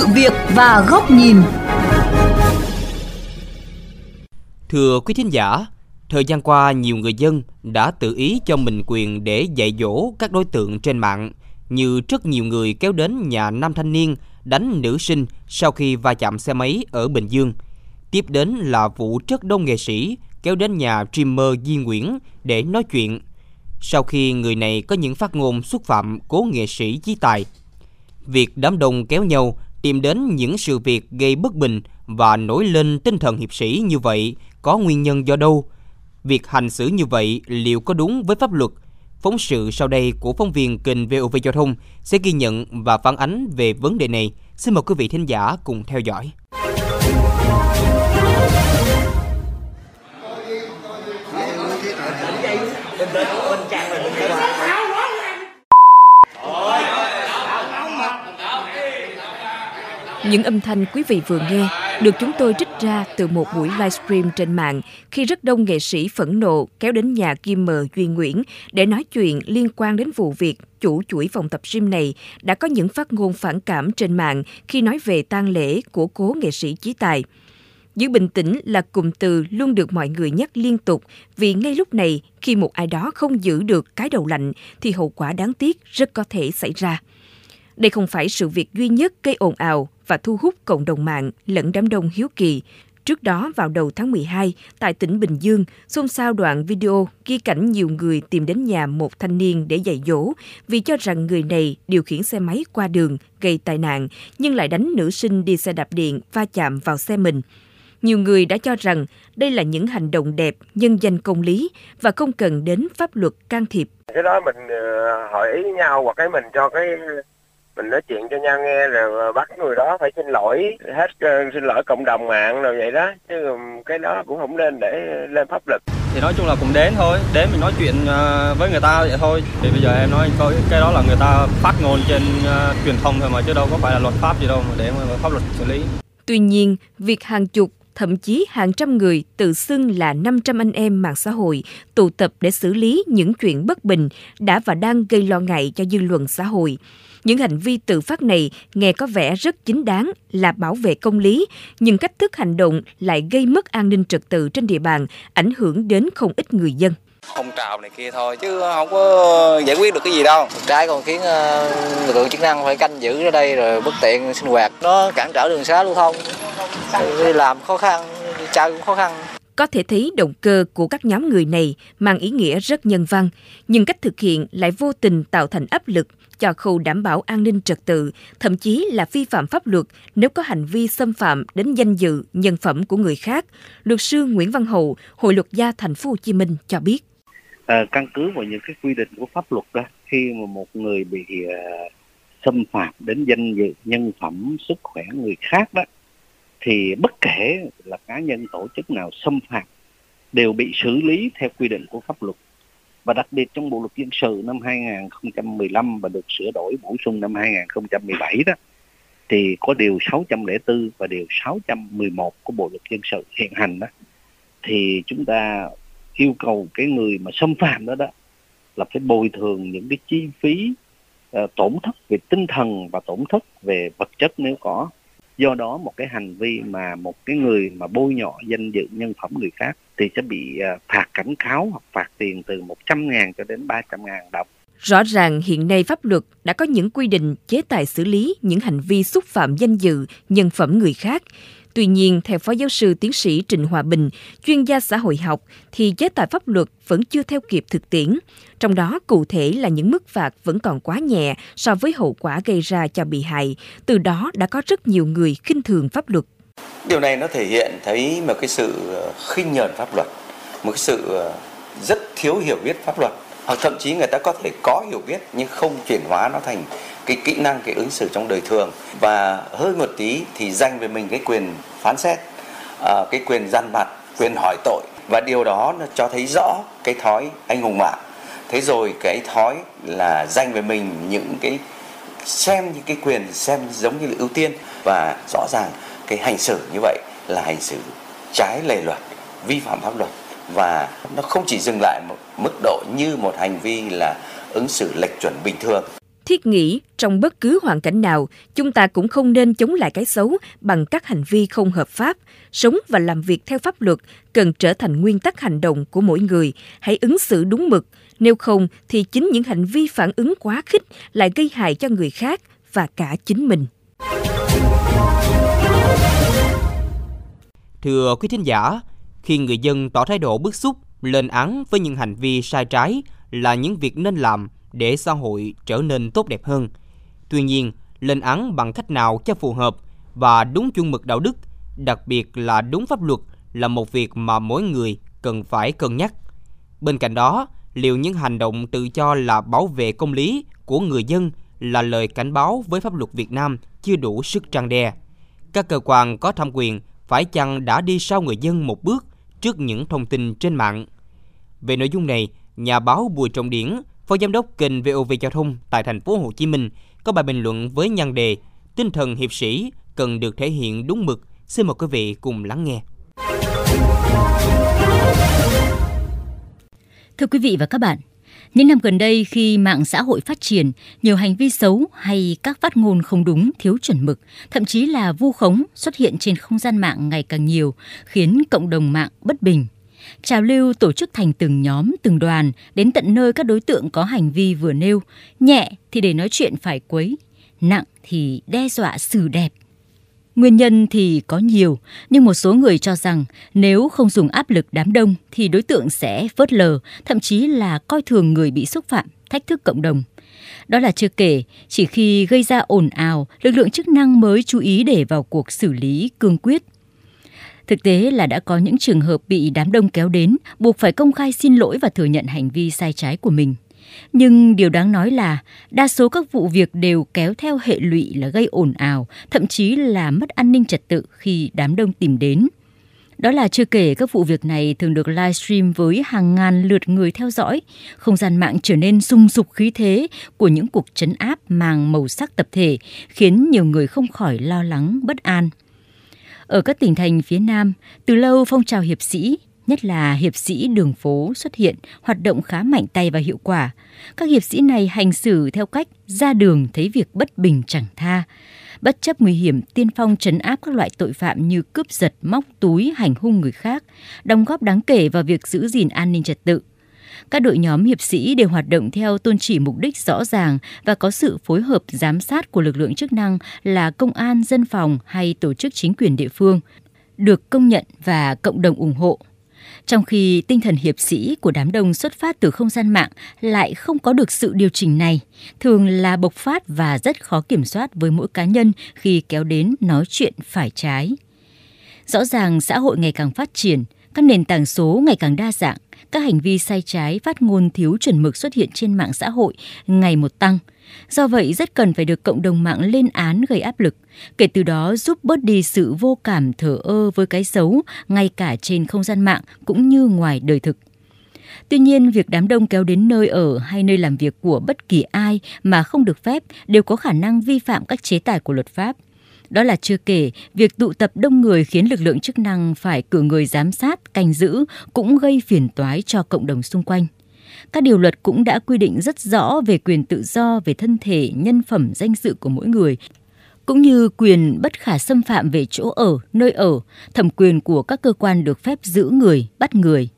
sự việc và góc nhìn. Thưa quý thính giả, thời gian qua nhiều người dân đã tự ý cho mình quyền để dạy dỗ các đối tượng trên mạng như rất nhiều người kéo đến nhà nam thanh niên đánh nữ sinh sau khi va chạm xe máy ở Bình Dương. Tiếp đến là vụ rất đông nghệ sĩ kéo đến nhà streamer Di Nguyễn để nói chuyện. Sau khi người này có những phát ngôn xúc phạm cố nghệ sĩ Chí Tài. Việc đám đông kéo nhau tìm đến những sự việc gây bất bình và nổi lên tinh thần hiệp sĩ như vậy có nguyên nhân do đâu? Việc hành xử như vậy liệu có đúng với pháp luật? Phóng sự sau đây của phóng viên kênh VOV Giao thông sẽ ghi nhận và phản ánh về vấn đề này. Xin mời quý vị thính giả cùng theo dõi. Những âm thanh quý vị vừa nghe được chúng tôi trích ra từ một buổi livestream trên mạng khi rất đông nghệ sĩ phẫn nộ kéo đến nhà Kim Mờ Duy Nguyễn để nói chuyện liên quan đến vụ việc chủ chuỗi phòng tập gym này đã có những phát ngôn phản cảm trên mạng khi nói về tang lễ của cố nghệ sĩ Chí Tài. Giữ bình tĩnh là cụm từ luôn được mọi người nhắc liên tục vì ngay lúc này khi một ai đó không giữ được cái đầu lạnh thì hậu quả đáng tiếc rất có thể xảy ra. Đây không phải sự việc duy nhất gây ồn ào và thu hút cộng đồng mạng lẫn đám đông hiếu kỳ. Trước đó vào đầu tháng 12, tại tỉnh Bình Dương, xôn xao đoạn video ghi cảnh nhiều người tìm đến nhà một thanh niên để dạy dỗ vì cho rằng người này điều khiển xe máy qua đường gây tai nạn nhưng lại đánh nữ sinh đi xe đạp điện va chạm vào xe mình. Nhiều người đã cho rằng đây là những hành động đẹp, nhân danh công lý và không cần đến pháp luật can thiệp. Cái đó mình ờ, hỏi ý nhau hoặc cái mình cho cái mình nói chuyện cho nhau nghe rồi bắt người đó phải xin lỗi hết uh, xin lỗi cộng đồng mạng rồi vậy đó chứ cái đó cũng không nên để lên pháp luật. Thì nói chung là cũng đến thôi đến mình nói chuyện với người ta vậy thôi. Thì bây giờ em nói coi cái đó là người ta phát ngôn trên truyền thông thôi mà chứ đâu có phải là luật pháp gì đâu mà để mà pháp luật xử lý. Tuy nhiên việc hàng chục thậm chí hàng trăm người tự xưng là 500 anh em mạng xã hội tụ tập để xử lý những chuyện bất bình đã và đang gây lo ngại cho dư luận xã hội. Những hành vi tự phát này nghe có vẻ rất chính đáng là bảo vệ công lý, nhưng cách thức hành động lại gây mất an ninh trật tự trên địa bàn, ảnh hưởng đến không ít người dân phong trào này kia thôi chứ không có giải quyết được cái gì đâu trái còn khiến ờ, lực lượng chức năng phải canh giữ ở đây rồi bất tiện sinh hoạt nó cản trở đường xá lưu thông đi làm khó khăn đi chơi cũng khó khăn có thể thấy động cơ của các nhóm người này mang ý nghĩa rất nhân văn, nhưng cách thực hiện lại vô tình tạo thành áp lực cho khâu đảm bảo an ninh trật tự, thậm chí là vi phạm pháp luật nếu có hành vi xâm phạm đến danh dự, nhân phẩm của người khác. Luật sư Nguyễn Văn Hậu, Hội luật gia Thành phố Hồ Chí Minh cho biết. À, căn cứ vào những cái quy định của pháp luật đó, khi mà một người bị uh, xâm phạm đến danh dự, nhân phẩm, sức khỏe người khác đó, thì bất kể là cá nhân tổ chức nào xâm phạm đều bị xử lý theo quy định của pháp luật. Và đặc biệt trong bộ luật dân sự năm 2015 và được sửa đổi bổ sung năm 2017 đó thì có điều 604 và điều 611 của bộ luật dân sự hiện hành đó thì chúng ta yêu cầu cái người mà xâm phạm đó đó là phải bồi thường những cái chi phí uh, tổn thất về tinh thần và tổn thất về vật chất nếu có do đó một cái hành vi mà một cái người mà bôi nhọ danh dự nhân phẩm người khác thì sẽ bị ờ, phạt cảnh cáo hoặc phạt tiền từ 100 ngàn cho đến 300 ngàn đồng. Rõ ràng hiện nay pháp luật đã có những quy định chế tài xử lý những hành vi xúc phạm danh dự, nhân phẩm người khác. Tuy nhiên, theo Phó Giáo sư Tiến sĩ Trịnh Hòa Bình, chuyên gia xã hội học, thì chế tài pháp luật vẫn chưa theo kịp thực tiễn. Trong đó, cụ thể là những mức phạt vẫn còn quá nhẹ so với hậu quả gây ra cho bị hại. Từ đó đã có rất nhiều người khinh thường pháp luật. Điều này nó thể hiện thấy một cái sự khinh nhờn pháp luật, một cái sự ờ, rất thiếu hiểu biết pháp luật. Hoặc thậm chí người ta có thể có hiểu biết nhưng không chuyển hóa nó thành cái kỹ năng, cái ứng xử trong đời thường. Và hơi một tí thì dành về mình cái quyền phán xét à, cái quyền gian mặt, quyền hỏi tội. Và điều đó nó cho thấy rõ cái thói anh hùng mạng. Thế rồi cái thói là dành về mình những cái xem những cái quyền xem giống như là ưu tiên. Và rõ ràng cái hành xử như vậy là hành xử trái lề luật, vi phạm pháp luật và nó không chỉ dừng lại một mức độ như một hành vi là ứng xử lệch chuẩn bình thường Thiết nghĩ trong bất cứ hoàn cảnh nào, chúng ta cũng không nên chống lại cái xấu bằng các hành vi không hợp pháp. Sống và làm việc theo pháp luật cần trở thành nguyên tắc hành động của mỗi người. Hãy ứng xử đúng mực, nếu không thì chính những hành vi phản ứng quá khích lại gây hại cho người khác và cả chính mình. Thưa quý thính giả, khi người dân tỏ thái độ bức xúc, lên án với những hành vi sai trái là những việc nên làm để xã hội trở nên tốt đẹp hơn. Tuy nhiên, lên án bằng cách nào cho phù hợp và đúng chuẩn mực đạo đức, đặc biệt là đúng pháp luật là một việc mà mỗi người cần phải cân nhắc. Bên cạnh đó, liệu những hành động tự cho là bảo vệ công lý của người dân là lời cảnh báo với pháp luật Việt Nam chưa đủ sức trang đe. Các cơ quan có thẩm quyền phải chăng đã đi sau người dân một bước trước những thông tin trên mạng. Về nội dung này, nhà báo Bùi Trọng Điển, phó giám đốc kênh VOV Giao thông tại thành phố Hồ Chí Minh có bài bình luận với nhan đề Tinh thần hiệp sĩ cần được thể hiện đúng mực. Xin mời quý vị cùng lắng nghe. Thưa quý vị và các bạn, những năm gần đây khi mạng xã hội phát triển, nhiều hành vi xấu hay các phát ngôn không đúng, thiếu chuẩn mực, thậm chí là vu khống xuất hiện trên không gian mạng ngày càng nhiều, khiến cộng đồng mạng bất bình. Trào lưu tổ chức thành từng nhóm, từng đoàn, đến tận nơi các đối tượng có hành vi vừa nêu, nhẹ thì để nói chuyện phải quấy, nặng thì đe dọa xử đẹp, Nguyên nhân thì có nhiều, nhưng một số người cho rằng nếu không dùng áp lực đám đông thì đối tượng sẽ phớt lờ, thậm chí là coi thường người bị xúc phạm, thách thức cộng đồng. Đó là chưa kể, chỉ khi gây ra ồn ào, lực lượng chức năng mới chú ý để vào cuộc xử lý cương quyết. Thực tế là đã có những trường hợp bị đám đông kéo đến, buộc phải công khai xin lỗi và thừa nhận hành vi sai trái của mình. Nhưng điều đáng nói là đa số các vụ việc đều kéo theo hệ lụy là gây ồn ào, thậm chí là mất an ninh trật tự khi đám đông tìm đến. Đó là chưa kể các vụ việc này thường được livestream với hàng ngàn lượt người theo dõi, không gian mạng trở nên sung sục khí thế của những cuộc trấn áp mang màu sắc tập thể, khiến nhiều người không khỏi lo lắng, bất an. Ở các tỉnh thành phía Nam, từ lâu phong trào hiệp sĩ nhất là hiệp sĩ đường phố xuất hiện, hoạt động khá mạnh tay và hiệu quả. Các hiệp sĩ này hành xử theo cách ra đường thấy việc bất bình chẳng tha. Bất chấp nguy hiểm tiên phong trấn áp các loại tội phạm như cướp giật, móc túi, hành hung người khác, đóng góp đáng kể vào việc giữ gìn an ninh trật tự. Các đội nhóm hiệp sĩ đều hoạt động theo tôn chỉ mục đích rõ ràng và có sự phối hợp giám sát của lực lượng chức năng là công an, dân phòng hay tổ chức chính quyền địa phương, được công nhận và cộng đồng ủng hộ. Trong khi tinh thần hiệp sĩ của đám đông xuất phát từ không gian mạng lại không có được sự điều chỉnh này, thường là bộc phát và rất khó kiểm soát với mỗi cá nhân khi kéo đến nói chuyện phải trái. Rõ ràng xã hội ngày càng phát triển, các nền tảng số ngày càng đa dạng, các hành vi sai trái phát ngôn thiếu chuẩn mực xuất hiện trên mạng xã hội ngày một tăng. Do vậy rất cần phải được cộng đồng mạng lên án gây áp lực, kể từ đó giúp bớt đi sự vô cảm thở ơ với cái xấu ngay cả trên không gian mạng cũng như ngoài đời thực. Tuy nhiên, việc đám đông kéo đến nơi ở hay nơi làm việc của bất kỳ ai mà không được phép đều có khả năng vi phạm các chế tài của luật pháp – đó là chưa kể, việc tụ tập đông người khiến lực lượng chức năng phải cử người giám sát, canh giữ cũng gây phiền toái cho cộng đồng xung quanh. Các điều luật cũng đã quy định rất rõ về quyền tự do về thân thể, nhân phẩm, danh dự của mỗi người, cũng như quyền bất khả xâm phạm về chỗ ở, nơi ở, thẩm quyền của các cơ quan được phép giữ người, bắt người.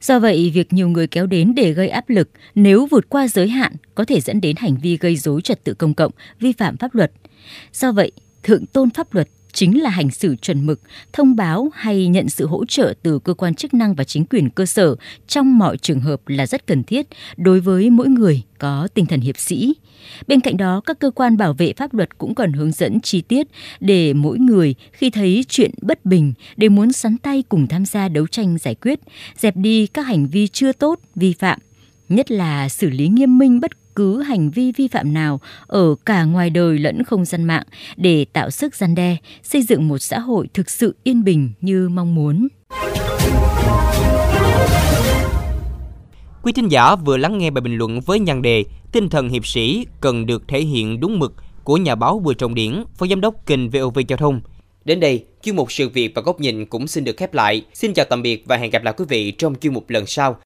Do vậy, việc nhiều người kéo đến để gây áp lực nếu vượt qua giới hạn có thể dẫn đến hành vi gây dối trật tự công cộng, vi phạm pháp luật. Do vậy, thượng tôn pháp luật chính là hành xử chuẩn mực, thông báo hay nhận sự hỗ trợ từ cơ quan chức năng và chính quyền cơ sở trong mọi trường hợp là rất cần thiết đối với mỗi người có tinh thần hiệp sĩ. Bên cạnh đó, các cơ quan bảo vệ pháp luật cũng cần hướng dẫn chi tiết để mỗi người khi thấy chuyện bất bình đều muốn sắn tay cùng tham gia đấu tranh giải quyết, dẹp đi các hành vi chưa tốt, vi phạm, nhất là xử lý nghiêm minh bất cứ hành vi vi phạm nào ở cả ngoài đời lẫn không gian mạng để tạo sức gian đe, xây dựng một xã hội thực sự yên bình như mong muốn. Quý thính giả vừa lắng nghe bài bình luận với nhan đề Tinh thần hiệp sĩ cần được thể hiện đúng mực của nhà báo Bùi Trọng Điển, phó giám đốc kênh VOV Giao thông. Đến đây, chuyên mục sự việc và góc nhìn cũng xin được khép lại. Xin chào tạm biệt và hẹn gặp lại quý vị trong chuyên mục lần sau.